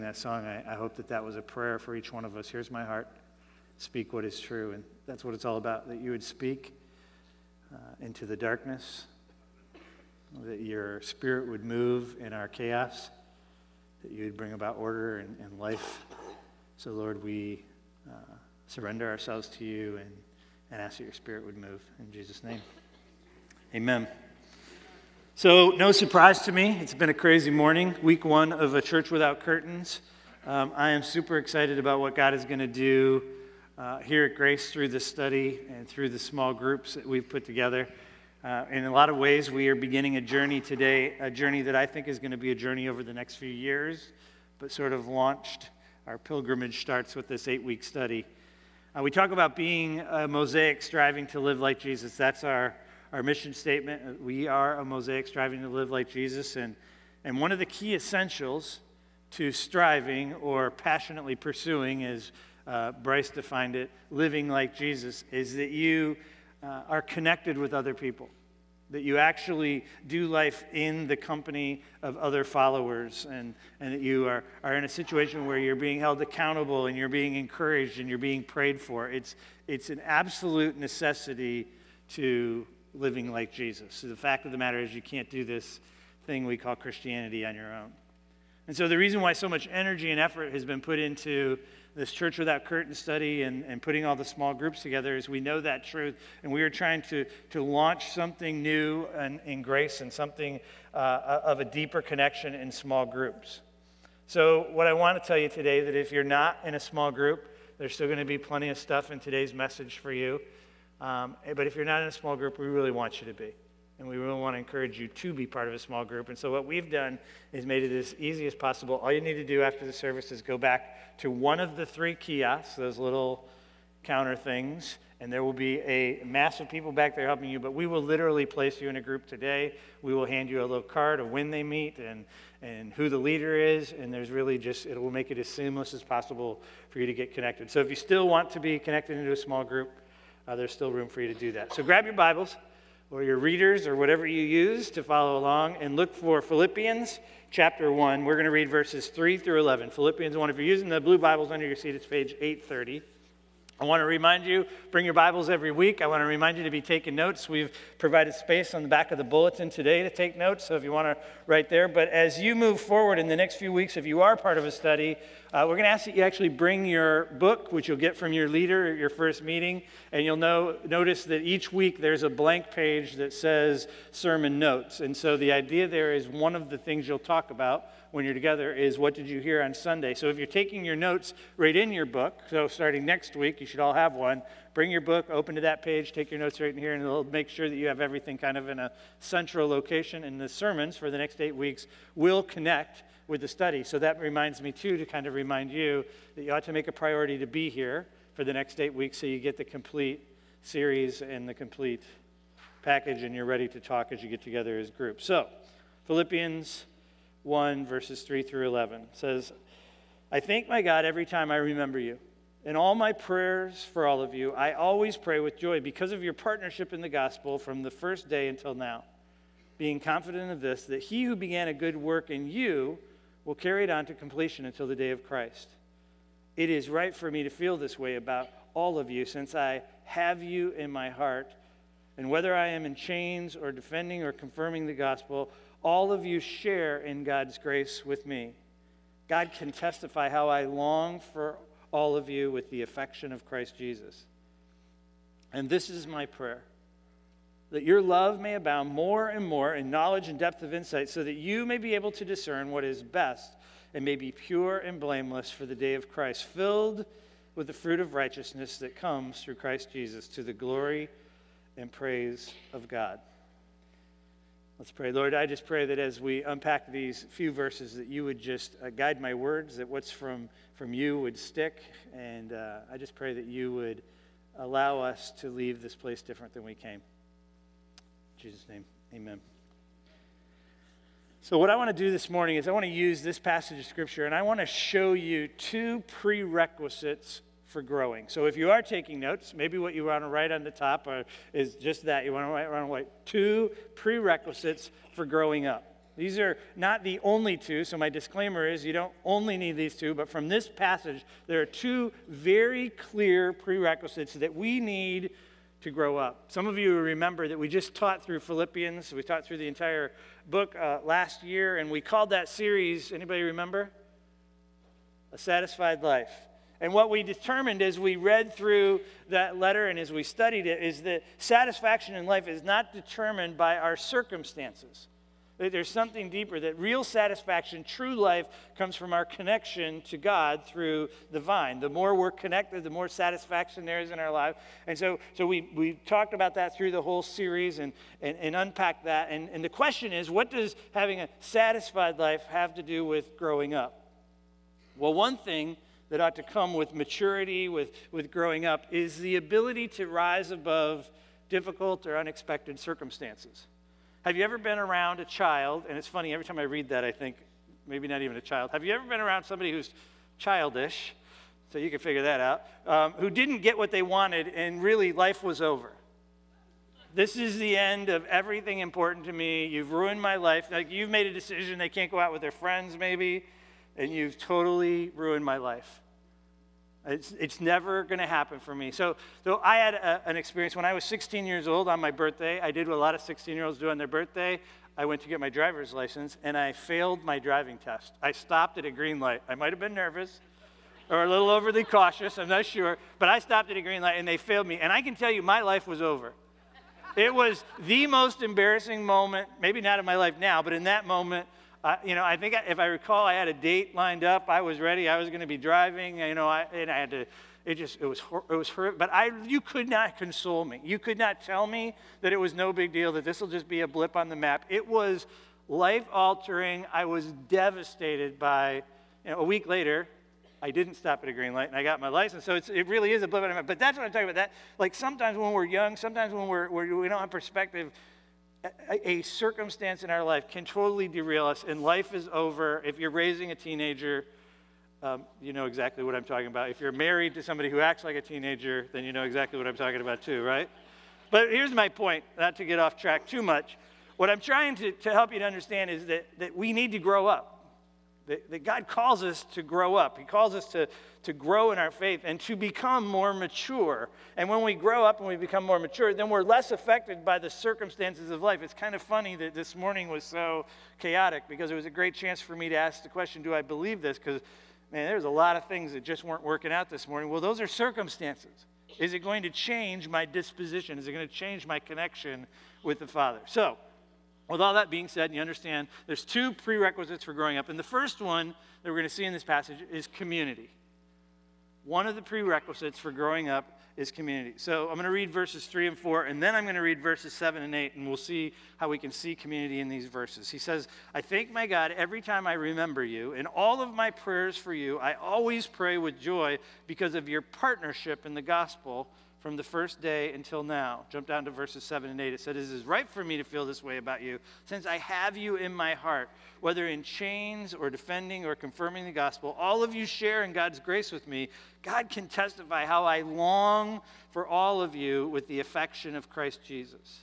sing that song, I, I hope that that was a prayer for each one of us. Here's my heart. Speak what is true. And that's what it's all about that you would speak uh, into the darkness, that your spirit would move in our chaos, that you would bring about order and, and life. So, Lord, we uh, surrender ourselves to you and, and ask that your spirit would move. In Jesus' name. Amen. So, no surprise to me, it's been a crazy morning, week one of a church without curtains. Um, I am super excited about what God is going to do uh, here at Grace through this study and through the small groups that we've put together. Uh, in a lot of ways, we are beginning a journey today, a journey that I think is going to be a journey over the next few years, but sort of launched. Our pilgrimage starts with this eight week study. Uh, we talk about being a mosaic, striving to live like Jesus. That's our our mission statement. We are a mosaic striving to live like Jesus. And, and one of the key essentials to striving or passionately pursuing, as uh, Bryce defined it, living like Jesus, is that you uh, are connected with other people. That you actually do life in the company of other followers, and, and that you are, are in a situation where you're being held accountable and you're being encouraged and you're being prayed for. It's, it's an absolute necessity to living like Jesus. So the fact of the matter is, you can't do this thing we call Christianity on your own. And so, the reason why so much energy and effort has been put into this Church Without Curtain study and, and putting all the small groups together is we know that truth. And we are trying to, to launch something new in, in grace and something uh, of a deeper connection in small groups. So, what I want to tell you today that if you're not in a small group, there's still going to be plenty of stuff in today's message for you. Um, eh, but if you're not in a small group, we really want you to be. And we really want to encourage you to be part of a small group. And so, what we've done is made it as easy as possible. All you need to do after the service is go back to one of the three kiosks, those little counter things, and there will be a mass of people back there helping you. But we will literally place you in a group today. We will hand you a little card of when they meet and, and who the leader is. And there's really just, it will make it as seamless as possible for you to get connected. So, if you still want to be connected into a small group, uh, there's still room for you to do that. So grab your Bibles or your readers or whatever you use to follow along and look for Philippians chapter 1. We're going to read verses 3 through 11. Philippians 1. If you're using the blue Bibles under your seat, it's page 830. I want to remind you, bring your Bibles every week. I want to remind you to be taking notes. We've provided space on the back of the bulletin today to take notes, so if you want to write there. But as you move forward in the next few weeks, if you are part of a study, uh, we're going to ask that you actually bring your book, which you'll get from your leader at your first meeting, and you'll know, notice that each week there's a blank page that says sermon notes. And so the idea there is one of the things you'll talk about when you're together is what did you hear on Sunday? So if you're taking your notes right in your book, so starting next week, you should all have one. Bring your book, open to that page, take your notes right in here, and it'll make sure that you have everything kind of in a central location. And the sermons for the next eight weeks will connect with the study. So that reminds me, too, to kind of remind you that you ought to make a priority to be here for the next eight weeks so you get the complete series and the complete package and you're ready to talk as you get together as groups. So, Philippians 1, verses 3 through 11 says, I thank my God every time I remember you. In all my prayers for all of you, I always pray with joy because of your partnership in the gospel from the first day until now, being confident of this, that he who began a good work in you will carry it on to completion until the day of Christ. It is right for me to feel this way about all of you since I have you in my heart. And whether I am in chains or defending or confirming the gospel, all of you share in God's grace with me. God can testify how I long for all of you with the affection of Christ Jesus. And this is my prayer that your love may abound more and more in knowledge and depth of insight, so that you may be able to discern what is best and may be pure and blameless for the day of Christ, filled with the fruit of righteousness that comes through Christ Jesus to the glory and praise of God. Let's pray. Lord, I just pray that as we unpack these few verses, that you would just uh, guide my words, that what's from, from you would stick. And uh, I just pray that you would allow us to leave this place different than we came. Jesus' name, amen. So, what I want to do this morning is I want to use this passage of Scripture and I want to show you two prerequisites for growing. So if you are taking notes, maybe what you want to write on the top is just that. You want to write, want write two prerequisites for growing up. These are not the only two, so my disclaimer is you don't only need these two, but from this passage, there are two very clear prerequisites that we need to grow up. Some of you remember that we just taught through Philippians, we taught through the entire book uh, last year, and we called that series, anybody remember? A Satisfied Life. And what we determined as we read through that letter and as we studied it is that satisfaction in life is not determined by our circumstances. There's something deeper that real satisfaction, true life, comes from our connection to God through the vine. The more we're connected, the more satisfaction there is in our life. And so, so we, we talked about that through the whole series and, and, and unpacked that. And, and the question is what does having a satisfied life have to do with growing up? Well, one thing that ought to come with maturity, with, with growing up, is the ability to rise above difficult or unexpected circumstances. Have you ever been around a child? And it's funny, every time I read that, I think, maybe not even a child. Have you ever been around somebody who's childish? So you can figure that out. Um, who didn't get what they wanted, and really life was over. This is the end of everything important to me. You've ruined my life. Like you've made a decision, they can't go out with their friends, maybe and you've totally ruined my life. It's, it's never going to happen for me. So, so I had a, an experience when I was 16 years old on my birthday. I did what a lot of 16 year olds do on their birthday. I went to get my driver's license and I failed my driving test. I stopped at a green light. I might have been nervous or a little overly cautious, I'm not sure, but I stopped at a green light and they failed me. And I can tell you, my life was over. It was the most embarrassing moment, maybe not in my life now, but in that moment, uh, you know, I think if I recall, I had a date lined up. I was ready. I was going to be driving. You know, I, and I had to. It just it was it was horrific. But I you could not console me. You could not tell me that it was no big deal. That this will just be a blip on the map. It was life altering. I was devastated by. You know, a week later, I didn't stop at a green light and I got my license. So it really is a blip on the map. But that's what I'm talking about. That like sometimes when we're young, sometimes when we're, we're we don't have perspective a, circumstance in our life can totally derail us, and life is over. If you're raising a teenager, um, you know exactly what I'm talking about. If you're married to somebody who acts like a teenager, then you know exactly what I'm talking about too, right? But here's my point, not to get off track too much. What I'm trying to, to help you to understand is that, that we need to grow up that, that God calls us to grow up. He calls us to, to grow in our faith and to become more mature. And when we grow up and we become more mature, then we're less affected by the circumstances of life. It's kind of funny that this morning was so chaotic because it was a great chance for me to ask the question do I believe this? Because, man, there's a lot of things that just weren't working out this morning. Well, those are circumstances. Is it going to change my disposition? Is it going to change my connection with the Father? So, with all that being said, you understand there's two prerequisites for growing up. And the first one that we're going to see in this passage is community. One of the prerequisites for growing up is community. So I'm going to read verses 3 and 4, and then I'm going to read verses 7 and 8, and we'll see how we can see community in these verses. He says, I thank my God every time I remember you. In all of my prayers for you, I always pray with joy because of your partnership in the gospel from the first day until now. Jump down to verses 7 and 8. It said, It is right for me to feel this way about you, since I have you in my heart, whether in chains or defending or confirming the gospel. All of you share in God's grace with me. God can testify how I long for all of you with the affection of Christ Jesus.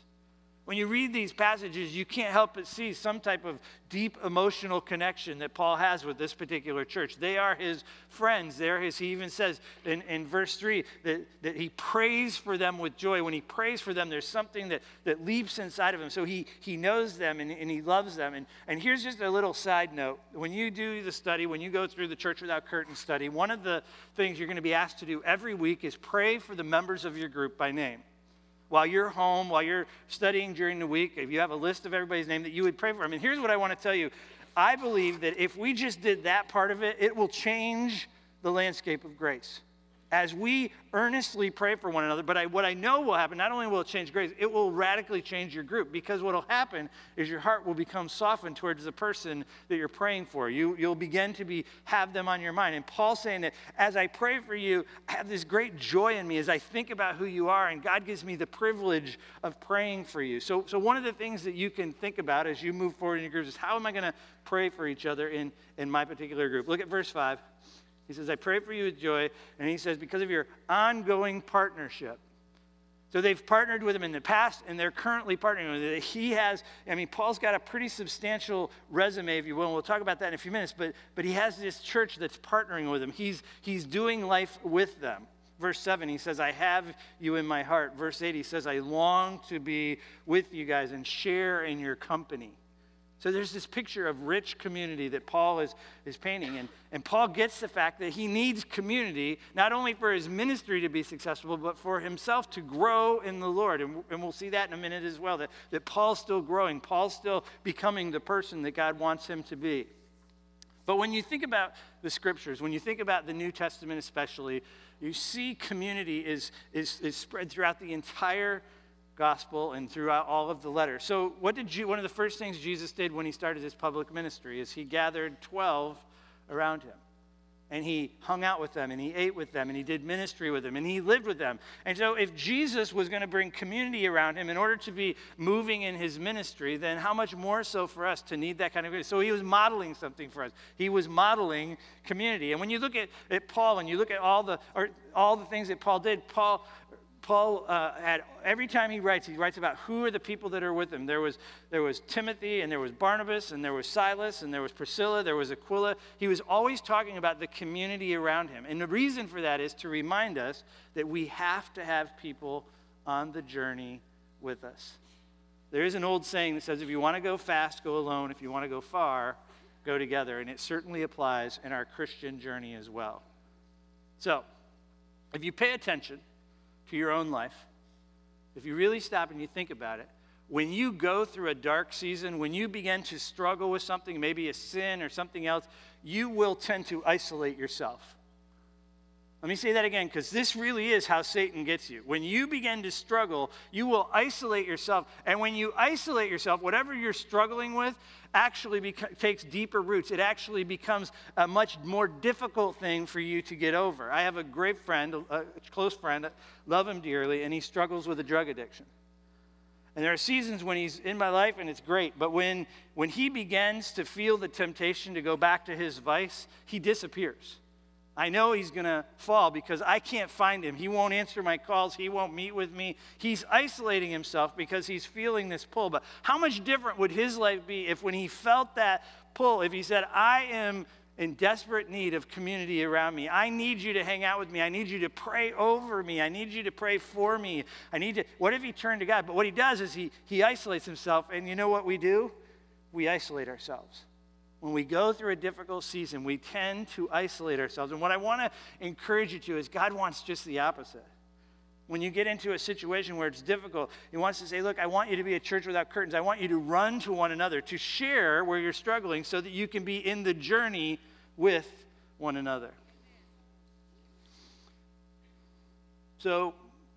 When you read these passages, you can't help but see some type of deep emotional connection that Paul has with this particular church. They are his friends. They're his, he even says in, in verse 3 that, that he prays for them with joy. When he prays for them, there's something that, that leaps inside of him. So he, he knows them and, and he loves them. And, and here's just a little side note. When you do the study, when you go through the Church Without Curtain study, one of the things you're going to be asked to do every week is pray for the members of your group by name while you're home, while you're studying during the week, if you have a list of everybody's name that you would pray for. I mean, here's what I want to tell you. I believe that if we just did that part of it, it will change the landscape of grace as we earnestly pray for one another. But I, what I know will happen, not only will it change grace, it will radically change your group because what will happen is your heart will become softened towards the person that you're praying for. You, you'll begin to be, have them on your mind. And Paul's saying that as I pray for you, I have this great joy in me as I think about who you are, and God gives me the privilege of praying for you. So, so one of the things that you can think about as you move forward in your groups is how am I going to pray for each other in, in my particular group? Look at verse 5. He says, I pray for you with joy. And he says, because of your ongoing partnership. So they've partnered with him in the past, and they're currently partnering with him. He has, I mean, Paul's got a pretty substantial resume, if you will, and we'll talk about that in a few minutes, but, but he has this church that's partnering with him. He's, he's doing life with them. Verse 7, he says, I have you in my heart. Verse 8, he says, I long to be with you guys and share in your company. So there's this picture of rich community that Paul is, is painting. And, and Paul gets the fact that he needs community, not only for his ministry to be successful, but for himself to grow in the Lord. And, and we'll see that in a minute as well, that, that Paul's still growing. Paul's still becoming the person that God wants him to be. But when you think about the scriptures, when you think about the New Testament especially, you see community is, is, is spread throughout the entire gospel and throughout all of the letters. So, what did you, one of the first things Jesus did when he started his public ministry is he gathered 12 around him. And he hung out with them and he ate with them and he did ministry with them and he lived with them. And so, if Jesus was going to bring community around him in order to be moving in his ministry, then how much more so for us to need that kind of community? So, he was modeling something for us. He was modeling community. And when you look at, at Paul and you look at all the, or all the things that Paul did, Paul Paul uh, every time he writes, he writes about who are the people that are with him. There was, there was Timothy, and there was Barnabas, and there was Silas, and there was Priscilla, there was Aquila. He was always talking about the community around him. And the reason for that is to remind us that we have to have people on the journey with us. There is an old saying that says if you want to go fast, go alone. If you want to go far, go together. And it certainly applies in our Christian journey as well. So, if you pay attention, to your own life, if you really stop and you think about it, when you go through a dark season, when you begin to struggle with something, maybe a sin or something else, you will tend to isolate yourself. Let me say that again because this really is how Satan gets you. When you begin to struggle, you will isolate yourself. And when you isolate yourself, whatever you're struggling with actually beca- takes deeper roots. It actually becomes a much more difficult thing for you to get over. I have a great friend, a close friend, I love him dearly, and he struggles with a drug addiction. And there are seasons when he's in my life and it's great, but when, when he begins to feel the temptation to go back to his vice, he disappears. I know he's going to fall because I can't find him. He won't answer my calls. He won't meet with me. He's isolating himself because he's feeling this pull. But how much different would his life be if, when he felt that pull, if he said, I am in desperate need of community around me. I need you to hang out with me. I need you to pray over me. I need you to pray for me. I need to. What if he turned to God? But what he does is he, he isolates himself. And you know what we do? We isolate ourselves. When we go through a difficult season, we tend to isolate ourselves. And what I want to encourage you to is God wants just the opposite. When you get into a situation where it's difficult, He wants to say, Look, I want you to be a church without curtains. I want you to run to one another, to share where you're struggling so that you can be in the journey with one another. So,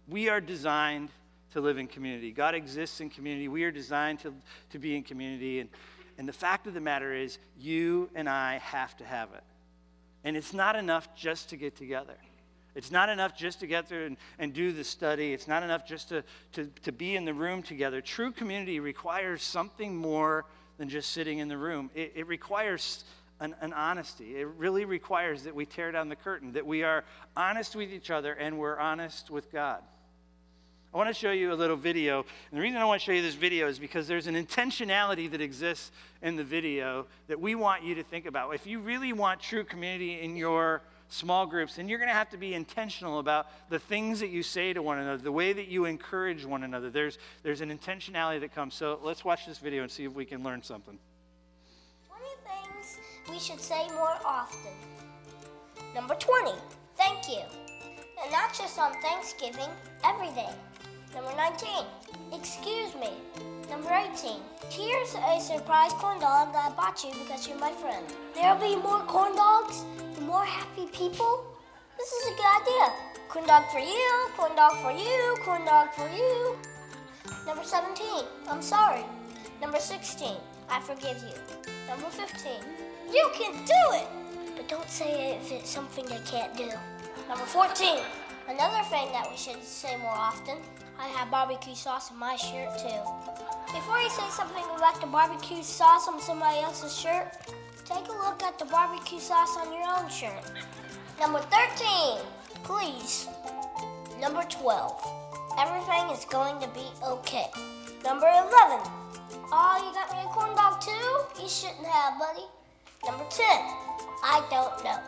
we are designed to live in community. God exists in community. We are designed to, to be in community. And and the fact of the matter is, you and I have to have it. And it's not enough just to get together. It's not enough just to get there and, and do the study. It's not enough just to, to, to be in the room together. True community requires something more than just sitting in the room, it, it requires an, an, honesty. It really requires that we tear down the curtain, that we are honest with each other and we're honest with God. I want to show you a little video. And the reason I want to show you this video is because there's an intentionality that exists in the video that we want you to think about. If you really want true community in your small groups, then you're going to have to be intentional about the things that you say to one another, the way that you encourage one another. There's, there's an intentionality that comes. So let's watch this video and see if we can learn something. 20 things we should say more often. Number 20, thank you. And not just on Thanksgiving, every day. Number 19, excuse me. Number 18, here's a surprise corn dog that I bought you because you're my friend. There'll be more corn dogs and more happy people. This is a good idea. Corn dog for you, corn dog for you, corn dog for you. Number 17, I'm sorry. Number 16, I forgive you. Number 15, you can do it! But don't say it if it's something I can't do. Number 14, another thing that we should say more often I have barbecue sauce in my shirt too. Before you say something about the barbecue sauce on somebody else's shirt, take a look at the barbecue sauce on your own shirt. Number 13, please. Number 12, everything is going to be okay. Number 11. Oh, you got me a corn dog too? You shouldn't have, buddy. Number 10. I don't know.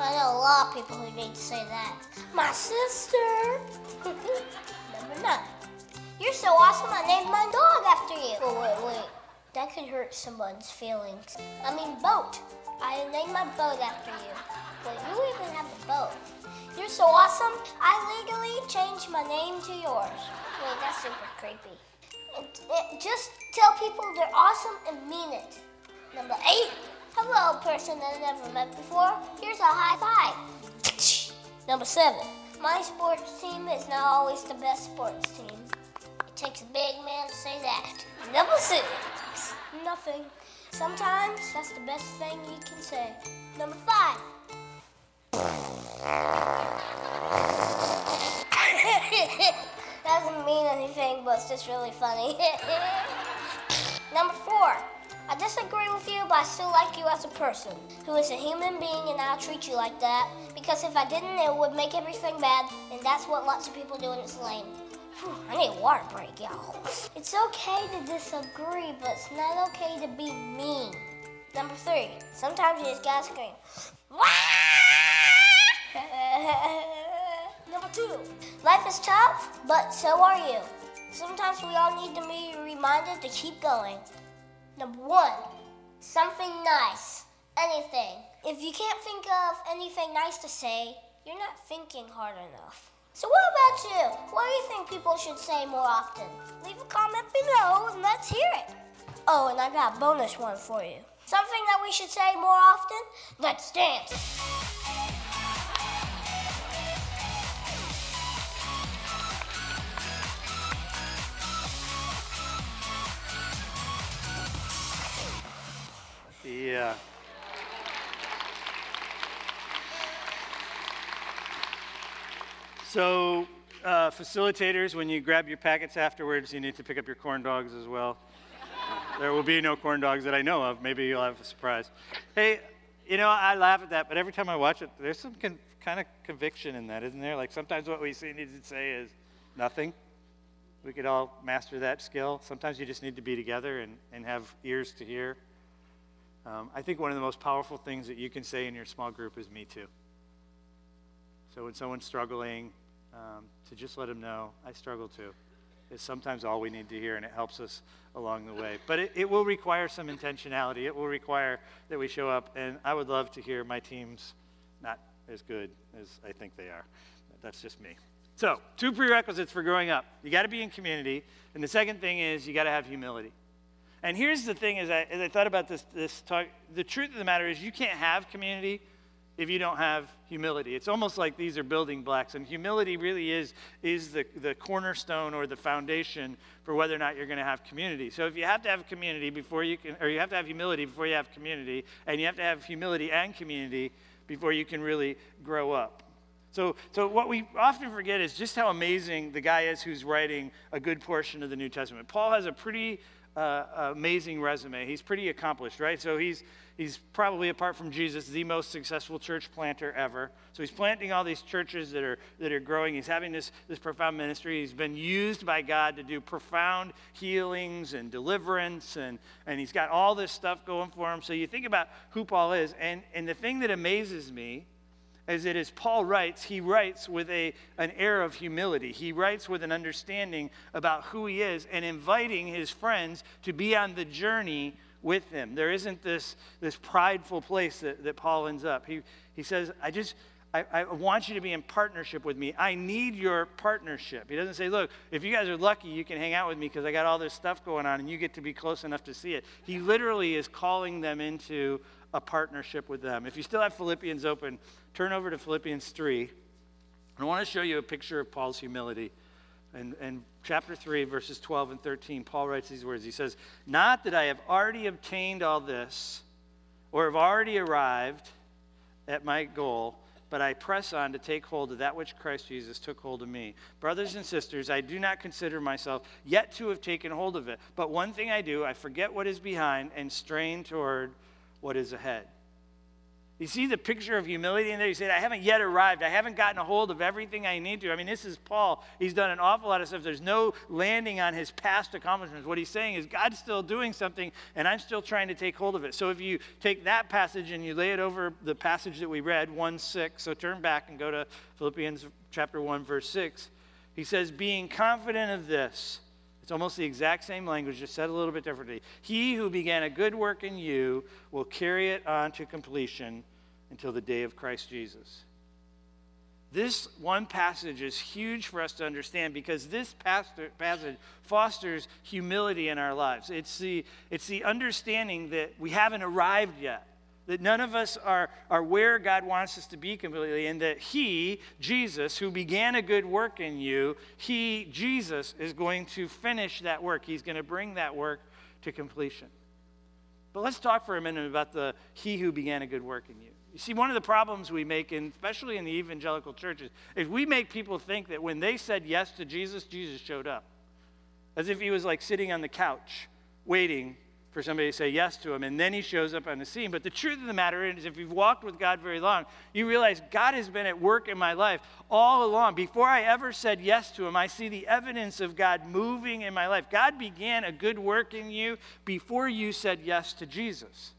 I know a lot of people who need to say that. My sister. 9. You're so awesome, I named my dog after you. Oh, wait, wait. That could hurt someone's feelings. I mean, boat. I named my boat after you. But you even have a boat. You're so awesome, I legally changed my name to yours. Wait, that's super creepy. It, it, just tell people they're awesome and mean it. Number eight. Hello, person I never met before. Here's a high five. Number seven. My sports team is not always the best sports team. It takes a big man to say that. Number six. Nothing. Sometimes that's the best thing you can say. Number five. Doesn't mean anything, but it's just really funny. Number four. I disagree with you, but I still like you as a person who is a human being, and I'll treat you like that. Because if I didn't, it would make everything bad, and that's what lots of people do, and it's lame. Whew, I need a water break, y'all. It's okay to disagree, but it's not okay to be mean. Number three. Sometimes you just gotta scream. Number two. Life is tough, but so are you. Sometimes we all need to be reminded to keep going. Number one, something nice. Anything. If you can't think of anything nice to say, you're not thinking hard enough. So, what about you? What do you think people should say more often? Leave a comment below and let's hear it. Oh, and I got a bonus one for you. Something that we should say more often? Let's dance. Yeah. So, uh, facilitators, when you grab your packets afterwards, you need to pick up your corn dogs as well. there will be no corn dogs that I know of. Maybe you'll have a surprise. Hey, you know, I laugh at that, but every time I watch it, there's some con- kind of conviction in that, isn't there? Like sometimes what we see, need to say is nothing. We could all master that skill. Sometimes you just need to be together and, and have ears to hear. Um, I think one of the most powerful things that you can say in your small group is me too. So when someone's struggling, um, to just let them know, I struggle too. is sometimes all we need to hear, and it helps us along the way. But it, it will require some intentionality. It will require that we show up, and I would love to hear my teams not as good as I think they are. That's just me. So, two prerequisites for growing up. You got to be in community, and the second thing is you got to have humility. And here's the thing: as I, as I thought about this, this talk, the truth of the matter is you can't have community if you don't have humility. It's almost like these are building blocks, and humility really is, is the, the cornerstone or the foundation for whether or not you're going to have community. So if you have to have community before you can, or you have to have humility before you have community, and you have to have humility and community before you can really grow up. So, so what we often forget is just how amazing the guy is who's writing a good portion of the New Testament. Paul has a pretty uh, amazing resume. He's pretty accomplished, right? So he's, he's probably, apart from Jesus, the most successful church planter ever. So he's planting all these churches that are, that are growing. He's having this, this profound ministry. He's been used by God to do profound healings and deliverance, and, and he's got all this stuff going for him. So you think about who Paul is. And, and the thing that amazes me as it is Paul writes, he writes with a, an air of humility. He writes with an understanding about who he is and inviting his friends to be on the journey with him. There isn't this, this prideful place that, that Paul ends up. He, he says, I just, I, I want you to be in partnership with me. I need your partnership. He doesn't say, look, if you guys are lucky, you can hang out with me because I got all this stuff going on and you get to be close enough to see it. He literally is calling them into a partnership with them. If you still have Philippians open, turn over to Philippians 3. I want to show you a picture of Paul's humility. In, in chapter 3, verses 12 and 13, Paul writes these words. He says, Not that I have already obtained all this or have already arrived at my goal, but I press on to take hold of that which Christ Jesus took hold of me. Brothers and sisters, I do not consider myself yet to have taken hold of it. But one thing I do, I forget what is behind and strain toward what is ahead. You see the picture of humility in there? You said, I haven't yet arrived. I haven't gotten a hold of everything I need to. I mean, this is Paul. He's done an awful lot of stuff. There's no landing on his past accomplishments. What he's saying is, God's still doing something, and I'm still trying to take hold of it. So if you take that passage and you lay it over the passage that we read, 1 6, so turn back and go to Philippians chapter 1, verse 6. He says, Being confident of this, it's almost the exact same language, just said a little bit differently. He who began a good work in you will carry it on to completion until the day of Christ Jesus. This one passage is huge for us to understand because this passage fosters humility in our lives. It's the, it's the understanding that we haven't arrived yet, that none of us are, are where God wants us to be completely, and that He, Jesus, who began a good work in you, He, Jesus, is going to finish that work. He's going to bring that work to completion. But let's talk for a minute about the He who began a good work in you. You see, one of the problems we make, in, especially in the evangelical churches, is we make people think that when they said yes to Jesus, Jesus showed up. As if he was like sitting on the couch waiting for somebody to say yes to him, and then he shows up on the scene. But the truth of the matter is, if you've walked with God very long, you realize God has been at work in my life all along. Before I ever said yes to him, I see the evidence of God moving in my life. God began a good work in you before you said yes to Jesus.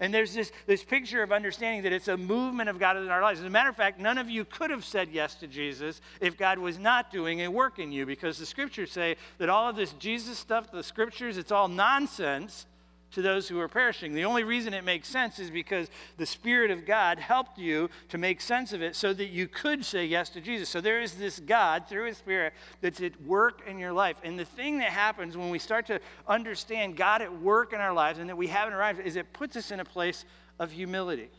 And there's this, this picture of understanding that it's a movement of God in our lives. As a matter of fact, none of you could have said yes to Jesus if God was not doing a work in you, because the scriptures say that all of this Jesus stuff, the scriptures, it's all nonsense to those who are perishing. The only reason it makes sense is because the Spirit of God helped you to make sense of it so that you could say yes to Jesus. So there is this God through His Spirit that's at work in your life. And the thing that happens when we start to understand God at work in our lives and that we haven't arrived is it puts us in a place of humility.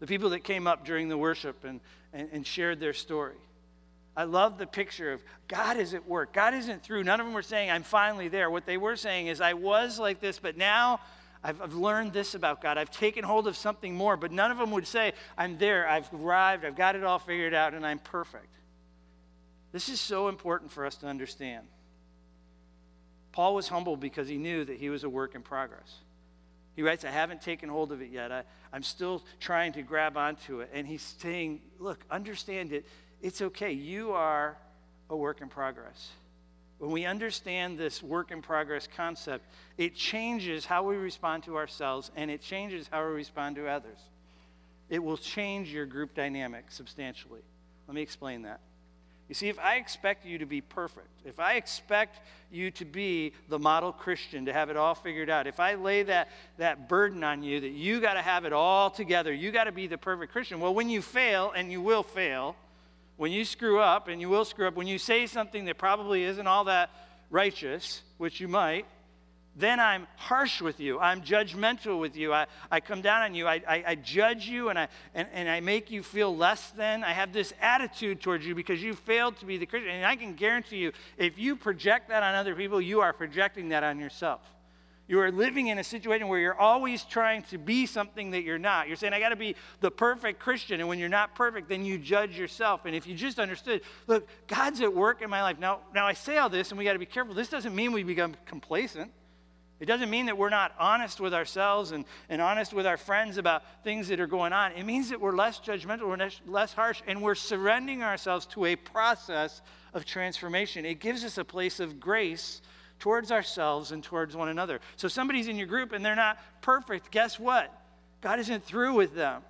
The people that came up during the worship and, and, and shared their story I love the picture of God is at work. God isn't through. None of them were saying, I'm finally there. What they were saying is, I was like this, but now I've, I've, learned this about God. I've taken hold of something more. But none of them would say, I'm there. I've arrived. I've got it all figured out, and I'm perfect. This is so important for us to understand. Paul was humble because he knew that he was a work in progress. He writes, I haven't taken hold of it yet. I, I'm still trying to grab onto it. And he's saying, Look, understand it it's okay. You are a work in progress. When we understand this work in progress concept, it changes how we respond to ourselves and it changes how we respond to others. It will change your group dynamic substantially. Let me explain that. You see, if I expect you to be perfect, if I expect you to be the model Christian, to have it all figured out, if I lay that, that burden on you that you got to have it all together, you got to be the perfect Christian, well, when you fail, and you will fail, when you screw up, and you will screw up, when you say something that probably isn't all that righteous, which you might, then I'm harsh with you. I'm judgmental with you. I, I come down on you. I, I, I judge you and I, and, and I make you feel less than. I have this attitude towards you because you failed to be the Christian. And I can guarantee you, if you project that on other people, you are projecting that on yourself. You are living in a situation where you're always trying to be something that you're not. You're saying, I got to be the perfect Christian. And when you're not perfect, then you judge yourself. And if you just understood, look, God's at work in my life. Now, now I say all this, and we got to be careful. This doesn't mean we become complacent. It doesn't mean that we're not honest with ourselves and, and honest with our friends about things that are going on. It means that we're less judgmental, we're less, harsh, and we're surrendering ourselves to a process of transformation. It gives us a place of grace towards ourselves and towards one another. So somebody's in your group and they're not perfect. Guess what? God isn't through with them.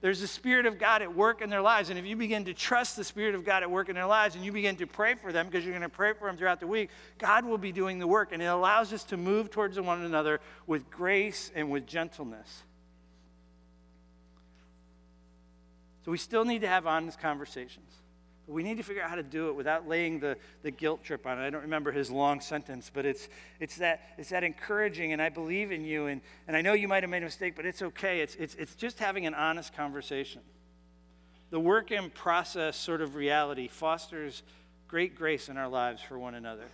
There's the Spirit of God at work in their lives. And if you begin to trust the Spirit of God at work in their lives and you begin to pray for them, because you're going to pray for them throughout the week, God will be doing the work. And it allows us to move towards one another with grace and with gentleness. So we still need to have honest conversations. We need to figure out how to do it without laying the, the guilt trip on it. I don't remember his long sentence, but it's, it's, that, it's that encouraging, and I believe in you, and, and I know you might have made a mistake, but it's okay. It's, it's, it's just having an honest conversation. The work in process sort of reality fosters great grace in our lives for one another.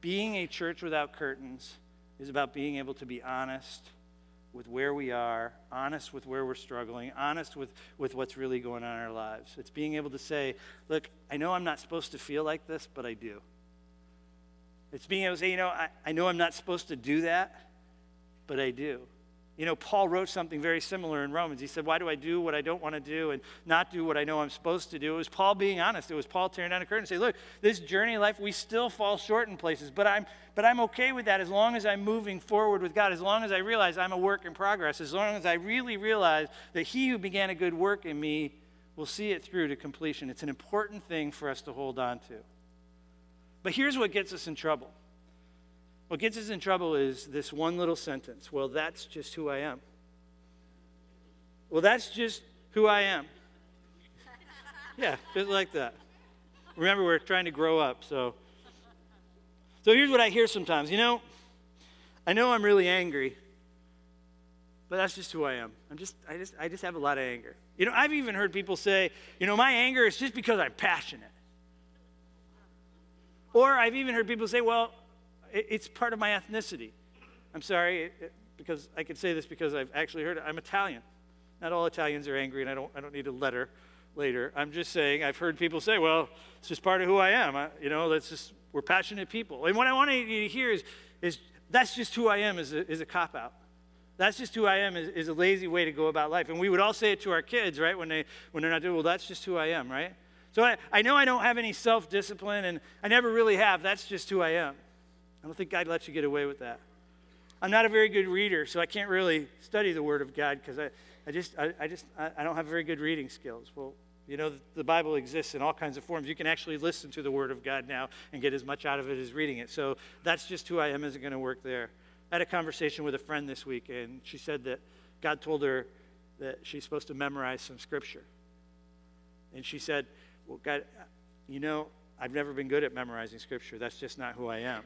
Being a church without curtains is about being able to be honest with where we are, honest with where we're struggling, honest with, with what's really going on in our lives. It's being able to say, look, I know I'm not supposed to feel like this, but I do. It's being able to say, you know, I, I know I'm not supposed to do that, but I do. You know, Paul wrote something very similar in Romans. He said, Why do I do what I don't want to do and not do what I know I'm supposed to do? It was Paul being honest. It was Paul tearing down a curtain and saying, Look, this journey of life, we still fall short in places, but I'm, but I'm okay with that as long as I'm moving forward with God, as long as I realize I'm a work in progress, as long as I really realize that He who began a good work in me will see it through to completion. It's an important thing for us to hold on to. But here's what gets us in trouble what gets us in trouble is this one little sentence well, that's just who I am. Well, that's just who I am. Yeah, just like that. Remember, we're trying to grow up, so. So here's what I hear sometimes. You know, I know I'm really angry, but that's just who I am. I'm just, I just, I just have a lot of anger. You know, I've even heard people say, you know, my anger is just because I'm passionate. Or I've even heard people say, well, it's part of my ethnicity. I'm sorry, because I can say this because I've actually heard it. I'm Italian. Not all Italians are angry, and I don't, I don't need a letter later. I'm just saying, I've heard people say, well, it's just part of who I am. I, you know, that's just, we're passionate people. And what I want you to hear is, is that's just who I am is a, is a cop out. That's just who I am is, is a lazy way to go about life. And we would all say it to our kids, right? When, they, when they're not doing, well, that's just who I am, right? So I, I know I don't have any self discipline, and I never really have. That's just who I am. I don't think God lets you get away with that. I'm not a very good reader, so I can't really study the Word of God because I, I just, I, I just, I, I, don't have very good reading skills. Well, you know, the Bible exists in all kinds of forms. You can actually listen to the Word of God now and get as much out of it as reading it. So that's just who I am isn't going to work there. I had a conversation with a friend this week, and she said that God told her that she's supposed to memorize some scripture. And she said, Well, God, you know, I've never been good at memorizing scripture. That's just not who I am.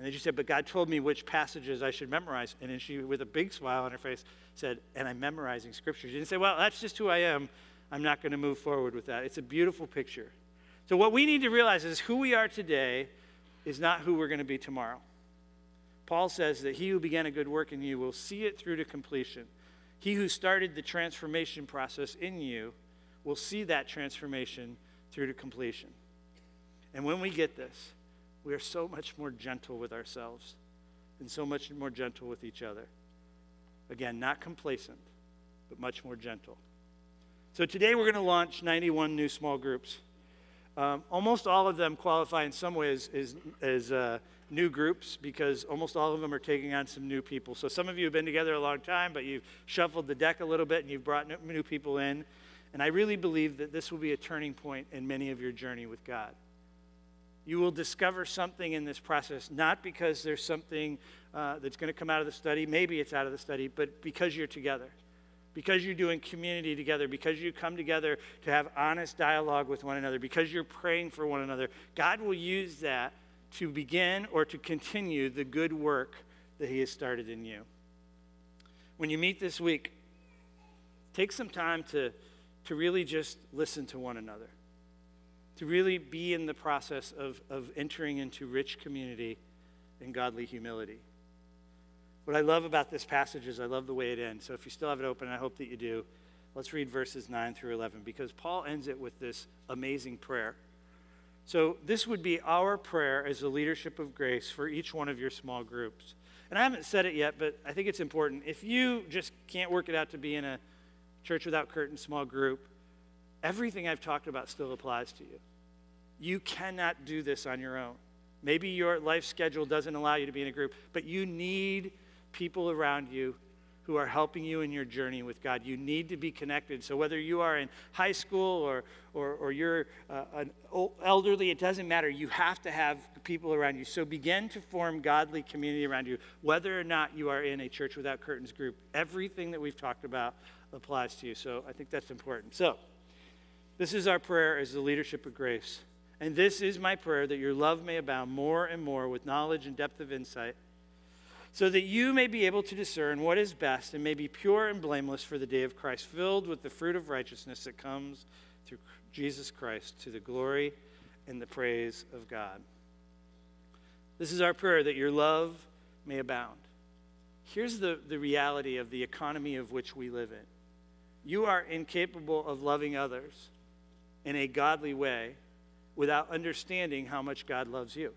And then she said, But God told me which passages I should memorize. And then she, with a big smile on her face, said, And I'm memorizing scripture. She didn't say, Well, that's just who I am. I'm not going to move forward with that. It's a beautiful picture. So, what we need to realize is who we are today is not who we're going to be tomorrow. Paul says that he who began a good work in you will see it through to completion. He who started the transformation process in you will see that transformation through to completion. And when we get this, we are so much more gentle with ourselves and so much more gentle with each other. Again, not complacent, but much more gentle. So today we're going to launch 91 new small groups. Um, almost all of them qualify in some ways as, as uh, new groups because almost all of them are taking on some new people. So some of you have been together a long time, but you've shuffled the deck a little bit and you've brought new people in. And I really believe that this will be a turning point in many of your journey with God you will discover something in this process, not because there's something uh, that's going to come out of the study, maybe it's out of the study, but because you're together. Because you're doing community together, because you come together to have honest dialogue with one another, because you're praying for one another, God will use that to begin or to continue the good work that He has started in you. When you meet this week, take some time to, to really just listen to one another to really be in the process of, of entering into rich community and godly humility. What I love about this passage is I love the way it ends. So if you still have it open, I hope that you do. Let's read verses 9 through 11 because Paul ends it with this amazing prayer. So, this would be our prayer as the leadership of grace for each one of your small groups. And I haven't said it yet, but I think it's important. If you just can't work it out to be in a church without curtain small group, everything I've talked about still applies to you. You cannot do this on your own. Maybe your life schedule doesn't allow you to be in a group, but you need people around you who are helping you in your journey with God. You need to be connected. So, whether you are in high school or, or, or you're uh, an elderly, it doesn't matter. You have to have people around you. So, begin to form godly community around you, whether or not you are in a Church Without Curtains group. Everything that we've talked about applies to you. So, I think that's important. So, this is our prayer as the leadership of grace. And this is my prayer that your love may abound more and more with knowledge and depth of insight, so that you may be able to discern what is best and may be pure and blameless for the day of Christ, filled with the fruit of righteousness that comes through Jesus Christ to the glory and the praise of God. This is our prayer that your love may abound. Here's the, the reality of the economy of which we live in you are incapable of loving others in a godly way without understanding how much God loves you.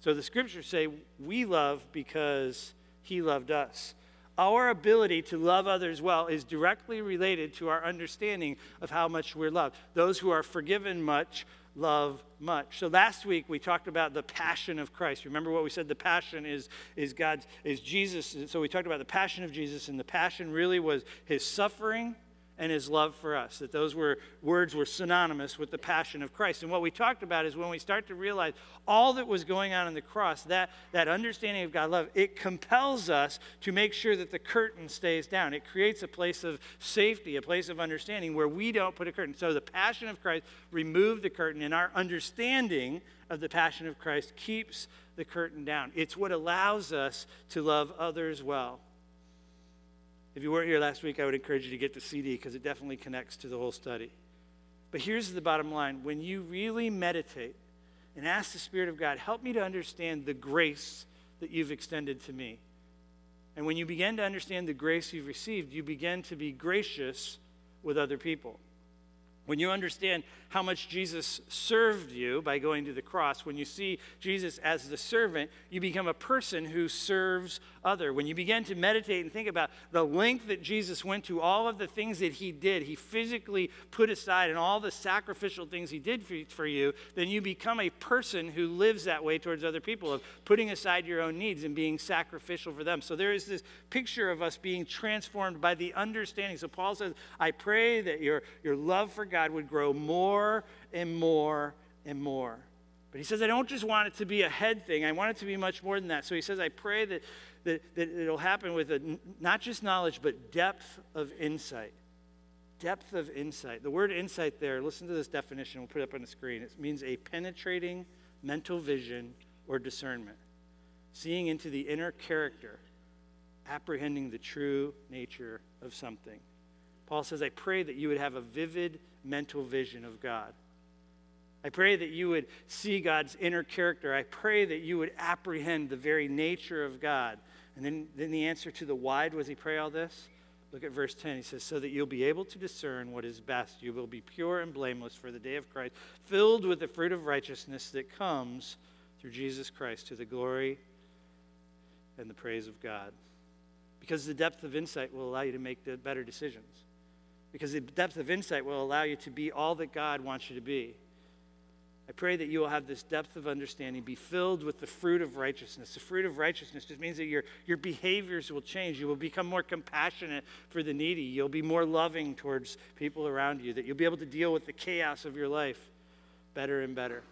So the scriptures say we love because he loved us. Our ability to love others well is directly related to our understanding of how much we're loved. Those who are forgiven much love much. So last week we talked about the passion of Christ. Remember what we said? The passion is, is God's is Jesus. So we talked about the passion of Jesus, and the passion really was his suffering and his love for us. That those were words were synonymous with the passion of Christ. And what we talked about is when we start to realize all that was going on in the cross, that, that understanding of God's love, it compels us to make sure that the curtain stays down. It creates a place of safety, a place of understanding where we don't put a curtain. So the passion of Christ removed the curtain, and our understanding of the passion of Christ keeps the curtain down. It's what allows us to love others well. If you weren't here last week, I would encourage you to get the CD because it definitely connects to the whole study. But here's the bottom line when you really meditate and ask the Spirit of God, help me to understand the grace that you've extended to me. And when you begin to understand the grace you've received, you begin to be gracious with other people. When you understand how much Jesus served you by going to the cross, when you see Jesus as the servant, you become a person who serves other. When you begin to meditate and think about the length that Jesus went to, all of the things that he did, he physically put aside, and all the sacrificial things he did for, you, then you become a person who lives that way towards other people, of putting aside your own needs and being sacrificial for them. So there is this picture of us being transformed by the understanding. So Paul says, I pray that your, your love for God would grow more and more and more. But he says, I don't just want it to be a head thing. I want it to be much more than that. So he says, I pray that that, that it'll happen with a, not just knowledge, but depth of insight. Depth of insight. The word insight there, listen to this definition, we'll put it up on the screen. It means a penetrating mental vision or discernment, seeing into the inner character, apprehending the true nature of something. Paul says, I pray that you would have a vivid mental vision of God. I pray that you would see God's inner character. I pray that you would apprehend the very nature of God. And then, then the answer to the why was he pray all this? Look at verse 10. He says, So that you'll be able to discern what is best. You will be pure and blameless for the day of Christ, filled with the fruit of righteousness that comes through Jesus Christ to the glory and the praise of God. Because the depth of insight will allow you to make the better decisions. Because the depth of insight will allow you to be all that God wants you to be. I pray that you will have this depth of understanding, be filled with the fruit of righteousness. The fruit of righteousness just means that your, your behaviors will change. You will become more compassionate for the needy. You'll be more loving towards people around you, that you'll be able to deal with the chaos of your life better and better.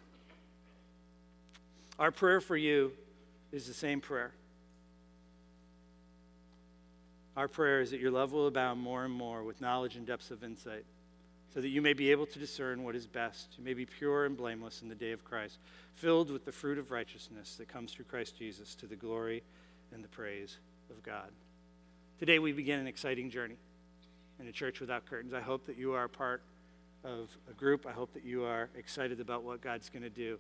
Our prayer for you is the same prayer. Our prayer is that your love will abound more and more with knowledge and depths of insight so that you may be able to discern what is best. You may be pure and blameless in the day of Christ, filled with the fruit of righteousness that comes through Christ Jesus to the glory and the praise of God. Today we begin an exciting journey in a church without curtains. I hope that you are part of a group. I hope that you are excited about what God's going to do.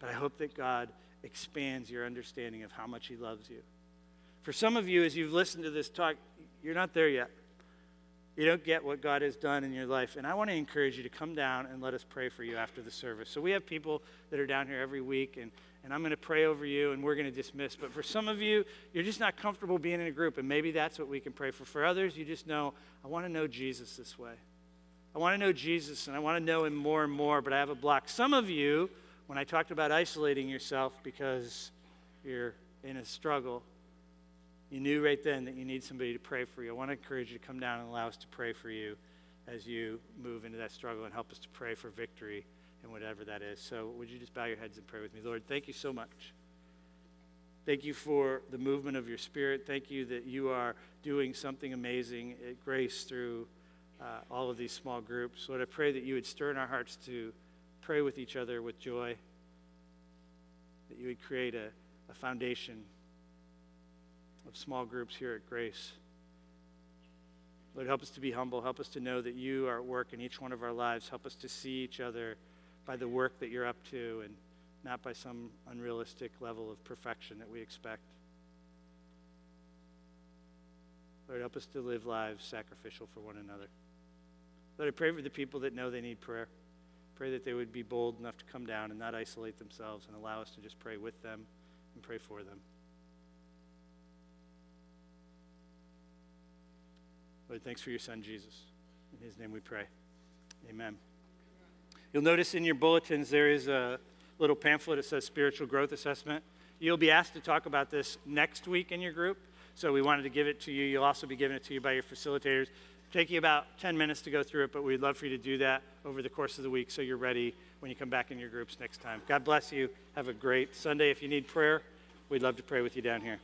But I hope that God expands your understanding of how much He loves you. For some of you, as you've listened to this talk, you're not there yet. You don't get what God has done in your life. And I want to encourage you to come down and let us pray for you after the service. So we have people that are down here every week, and, and I'm going to pray over you, and we're going to dismiss. But for some of you, you're just not comfortable being in a group, and maybe that's what we can pray for. For others, you just know, I want to know Jesus this way. I want to know Jesus, and I want to know him more and more, but I have a block. Some of you, when I talked about isolating yourself because you're in a struggle, you knew right then that you need somebody to pray for you. I want to encourage you to come down and allow us to pray for you as you move into that struggle and help us to pray for victory and whatever that is. So, would you just bow your heads and pray with me? Lord, thank you so much. Thank you for the movement of your spirit. Thank you that you are doing something amazing at Grace through uh, all of these small groups. Lord, I pray that you would stir in our hearts to pray with each other with joy, that you would create a, a foundation of small groups here at Grace. Lord, help us to be humble. Help us to know that you are at work in each one of our lives. Help us to see each other by the work that you're up to and not by some unrealistic level of perfection that we expect. Lord, help us to live lives sacrificial for one another. Lord, I pray for the people that know they need prayer. Pray that they would be bold enough to come down and not isolate themselves and allow us to just pray with them and pray for them. Lord, thanks for your son, Jesus. In his name we pray. Amen. You'll notice in your bulletins there is a little pamphlet that says spiritual growth assessment. You'll be asked to talk about this next week in your group, so we wanted to give it to you. You'll also be giving it to you by your facilitators. Take you about 10 minutes to go through it, but we'd love for you to do that over the course of the week so you're ready when you come back in your groups next time. God bless you. Have a great Sunday. If you need prayer, we'd love to pray with you down here.